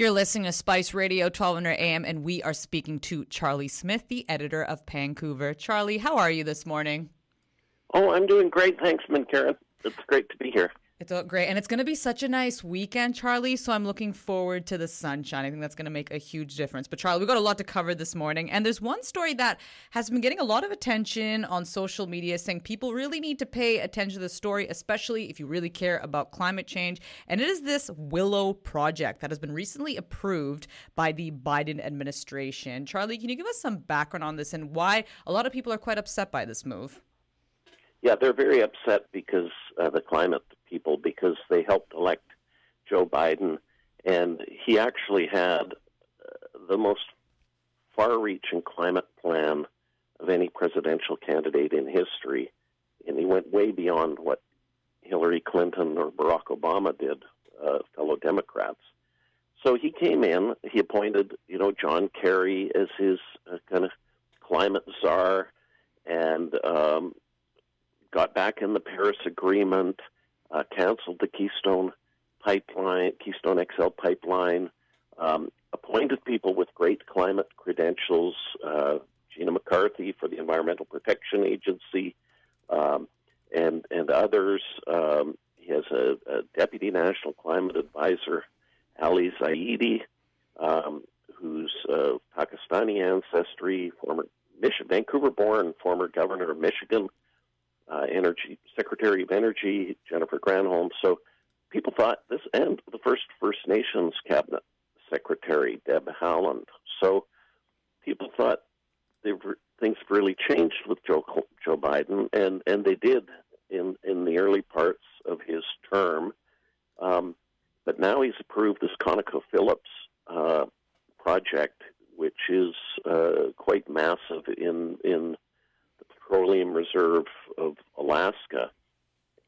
You're listening to Spice Radio 1200 AM, and we are speaking to Charlie Smith, the editor of Pancouver. Charlie, how are you this morning? Oh, I'm doing great. Thanks, Karen. It's great to be here. It's all great. And it's going to be such a nice weekend, Charlie. So I'm looking forward to the sunshine. I think that's going to make a huge difference. But, Charlie, we've got a lot to cover this morning. And there's one story that has been getting a lot of attention on social media saying people really need to pay attention to the story, especially if you really care about climate change. And it is this Willow project that has been recently approved by the Biden administration. Charlie, can you give us some background on this and why a lot of people are quite upset by this move? Yeah, they're very upset because uh, the climate people because they helped elect Joe Biden, and he actually had uh, the most far-reaching climate plan of any presidential candidate in history, and he went way beyond what Hillary Clinton or Barack Obama did, uh, fellow Democrats. So he came in. He appointed, you know, John Kerry as his uh, kind of climate czar, and um, got back in the Paris Agreement, uh, canceled the Keystone pipeline, Keystone XL pipeline, um, appointed people with great climate credentials, uh, Gina McCarthy for the Environmental Protection Agency, um, and and others. Um, he has a, a, deputy national climate advisor, Ali Zaidi, um, who's of Pakistani ancestry, former Mich- Vancouver-born, former governor of Michigan uh, Energy Secretary of Energy Jennifer Granholm. So people thought this, and the first First Nations cabinet secretary Deb Haaland. So people thought were, things really changed with Joe Joe Biden, and and they did in in the early parts of his term. Um, but now he's approved this ConocoPhillips uh, project, which is uh, quite massive in in petroleum reserve of Alaska,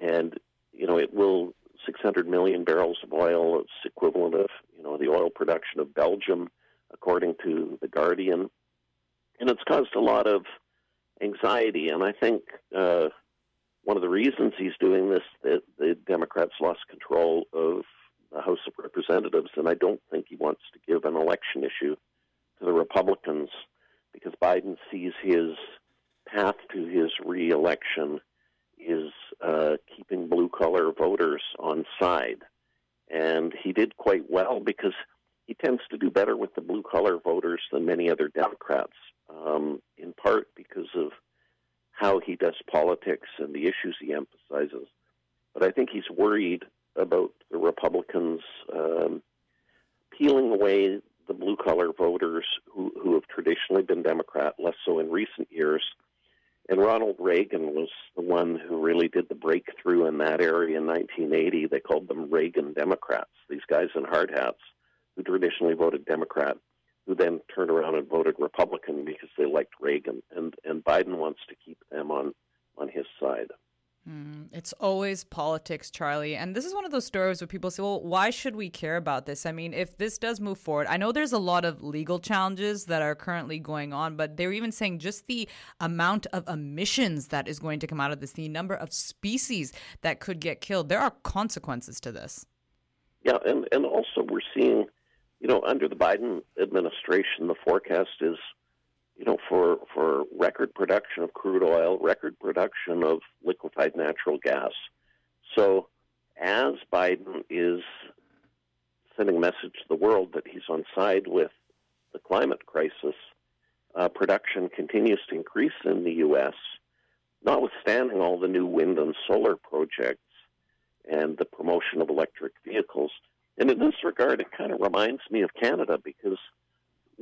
and you know it will 600 million barrels of oil. It's equivalent of you know the oil production of Belgium, according to the Guardian, and it's caused a lot of anxiety. And I think uh, one of the reasons he's doing this, that the Democrats lost control of the House of Representatives, and I don't think he wants to give an election issue to the Republicans because Biden sees his path to his reelection is uh, keeping blue collar voters on side. And he did quite well because he tends to do better with the blue collar voters than many other Democrats, um, in part because of how he does politics and the issues he emphasizes. But I think he's worried about the Republicans um, peeling away the blue collar voters who, who have traditionally been Democrat, less so in recent years, and Ronald Reagan was the one who really did the breakthrough in that area in 1980. They called them Reagan Democrats, these guys in hard hats who traditionally voted Democrat, who then turned around and voted Republican because they liked Reagan. And, and Biden wants to keep them on, on his side. Mm, it's always politics, Charlie. And this is one of those stories where people say, well, why should we care about this? I mean, if this does move forward, I know there's a lot of legal challenges that are currently going on, but they're even saying just the amount of emissions that is going to come out of this, the number of species that could get killed, there are consequences to this. Yeah, and, and also we're seeing, you know, under the Biden administration, the forecast is you know, for for record production of crude oil, record production of liquefied natural gas. So, as Biden is sending a message to the world that he's on side with the climate crisis, uh, production continues to increase in the U.S., notwithstanding all the new wind and solar projects and the promotion of electric vehicles. And in this regard, it kind of reminds me of Canada because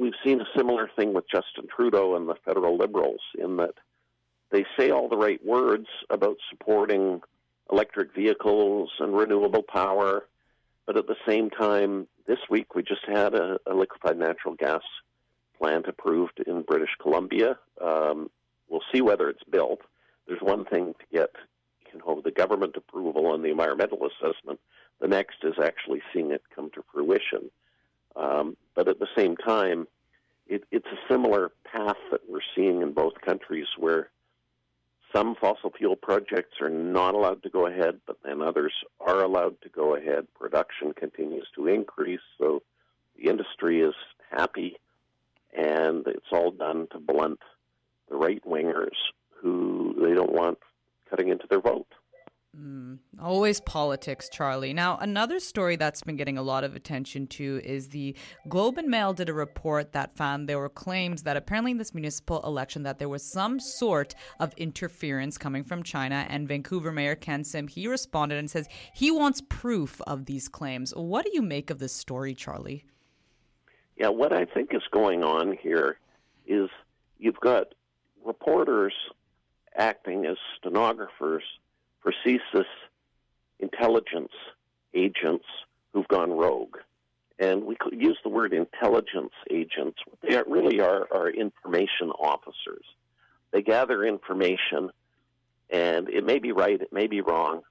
we've seen a similar thing with Justin Trudeau and the federal liberals in that they say all the right words about supporting electric vehicles and renewable power, but at the same time, this week we just had a, a liquefied natural gas plant approved in British Columbia. Um, we'll see whether it's built. There's one thing to get you know the government approval and the environmental assessment. The next is actually seeing it come to fruition. Um, but at the same time, it, it's a similar path that we're seeing in both countries where some fossil fuel projects are not allowed to go ahead, but then others are allowed to go ahead. Production continues to increase, so the industry is happy, and it's all done to blunt the right wingers who they don't want cutting into their vote. Mm, always politics, Charlie. Now, another story that's been getting a lot of attention too is the Globe and Mail did a report that found there were claims that apparently in this municipal election that there was some sort of interference coming from China. And Vancouver Mayor Ken Sim he responded and says he wants proof of these claims. What do you make of this story, Charlie? Yeah, what I think is going on here is you've got reporters acting as stenographers CSIS intelligence agents who've gone rogue. And we use the word intelligence agents. What they are, really are are information officers. They gather information, and it may be right, it may be wrong.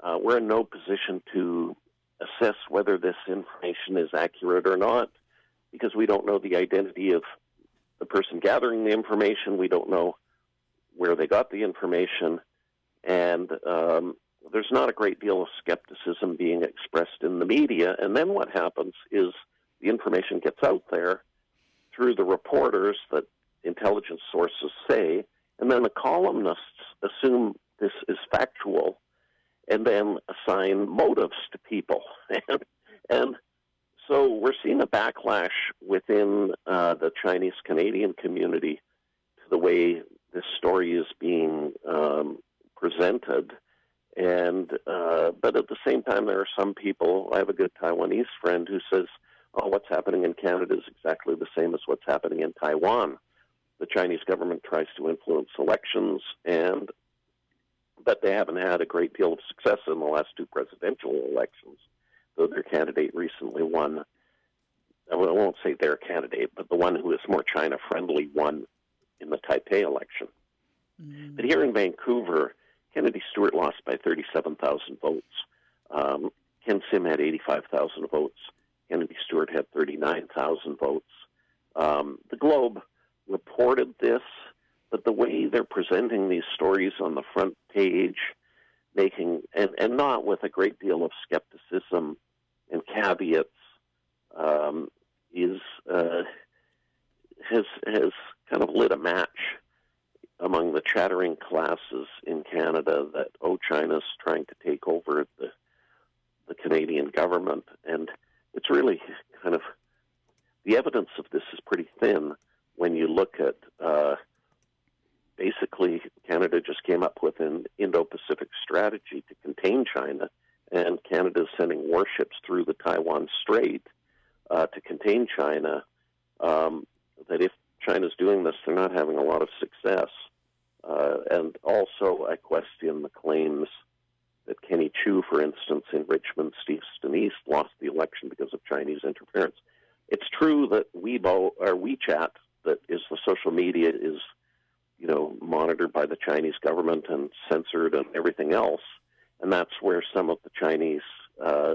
Uh, we're in no position to assess whether this information is accurate or not because we don't know the identity of the person gathering the information. We don't know where they got the information. And um, there's not a great deal of skepticism being expressed in the media. And then what happens is the information gets out there through the reporters that intelligence sources say, and then the columnists assume this is factual and then assign motives to people. and, so we're seeing a backlash within uh, the Chinese Canadian community to the way this story is being um, presented. And uh, but at the same time, there are some people. I have a good Taiwanese friend who says, "Oh, what's happening in Canada is exactly the same as what's happening in Taiwan." The Chinese government tries to influence elections, and but they haven't had a great deal of success in the last two presidential elections. Though their candidate recently won. I won't say their candidate, but the one who is more China friendly won in the Taipei election. Mm. But here in Vancouver, Kennedy Stewart lost by 37,000 votes. Um, Ken Sim had 85,000 votes. Kennedy Stewart had 39,000 votes. Um, the Globe reported this, but the way they're presenting these stories on the front page, making and, and not with a great deal of skepticism and caveats, um, is uh, has has kind of lit a match among the chattering classes in Canada that oh China's trying to take over the the Canadian government. And it's really kind of the evidence of this is pretty thin when you look at uh, basically Canada just came up with an Indo-Pacific strategy to contain China and Canada is sending warships through the Taiwan Strait uh, to contain China um, that if China's doing this, they're not having a lot of success. Uh, and also, I question the claims that Kenny Chiu, for instance, in Richmond, Steveston East, lost the election because of Chinese interference. It's true that Weibo or WeChat, that is the social media, is you know monitored by the Chinese government and censored and everything else, and that's where some of the Chinese uh,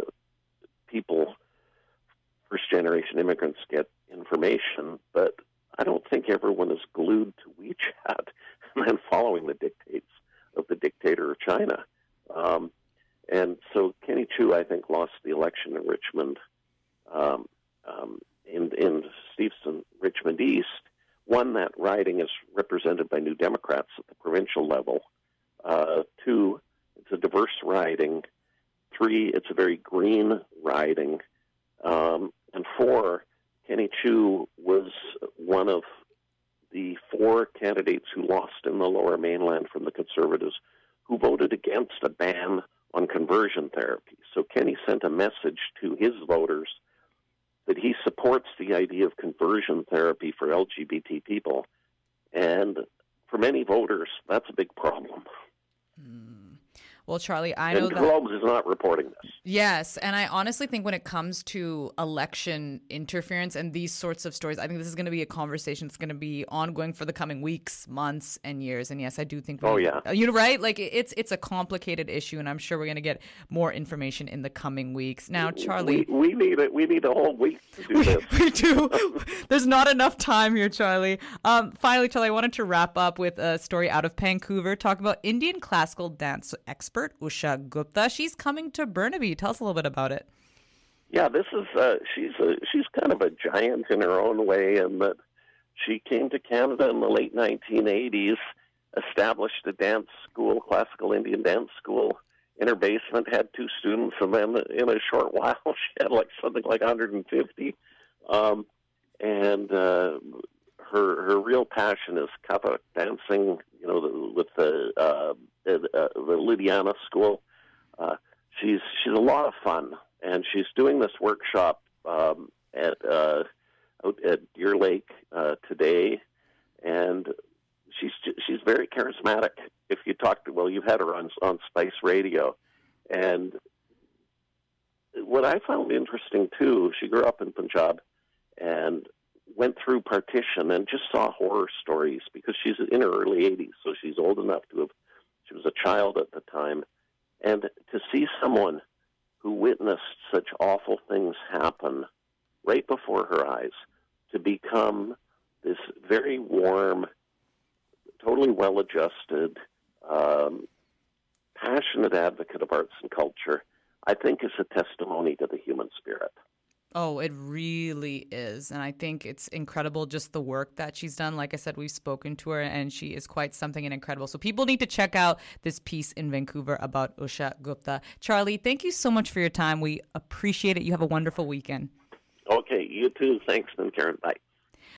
people, first generation immigrants, get information. But I don't think everyone is glued to WeChat and following the dictates of the dictator of China. Um, and so Kenny Chiu, I think, lost the election in Richmond, um, um, in, in Richmond East. One, that riding is represented by New Democrats at the provincial level. Uh, two, it's a diverse riding. Three, it's a very green riding. Um, and four, Kenny Chiu was one of the four candidates who lost in the lower mainland from the Conservatives who voted against a ban on conversion therapy. So Kenny sent a message to his voters that he supports the idea of conversion therapy for LGBT people. And for many voters, that's a big problem. Well, Charlie, I know and Globes is not reporting this. Yes, and I honestly think when it comes to election interference and these sorts of stories, I think this is going to be a conversation that's going to be ongoing for the coming weeks, months, and years. And yes, I do think. Oh yeah. You know, right? Like it's it's a complicated issue, and I'm sure we're going to get more information in the coming weeks. Now, Charlie, we, we need it. We need a whole week to do we, this. we do. There's not enough time here, Charlie. Um, finally, Charlie, I wanted to wrap up with a story out of Vancouver, talk about Indian classical dance expert expert, Usha Gupta. She's coming to Burnaby. Tell us a little bit about it. Yeah, this is uh, she's a she's kind of a giant in her own way, in that she came to Canada in the late 1980s, established a dance school, classical Indian dance school in her basement had two students, and then in a short while she had like something like 150. Um, and uh, her her real passion is Kathak dancing. You know, the, with the uh, the, uh, the Lydiana School. Uh, she's she's a lot of fun, and she's doing this workshop um, at uh, out at Deer Lake uh, today, and she's she's very charismatic. If you talk to well, you've had her on on Spice Radio, and what I found interesting too, she grew up in Punjab, and went through partition and just saw horror stories because she's in her early 80s, so she's old enough to have. She was a child at the time, and to see someone who witnessed such awful things happen right before her eyes to become this very warm, totally well adjusted, um, passionate advocate of arts and culture, I think is a testimony to the human spirit. Oh, it really is. And I think it's incredible just the work that she's done. Like I said, we've spoken to her and she is quite something and incredible. So people need to check out this piece in Pancouver about Usha Gupta. Charlie, thank you so much for your time. We appreciate it. You have a wonderful weekend. Okay, you too. Thanks, and Karen. Bye.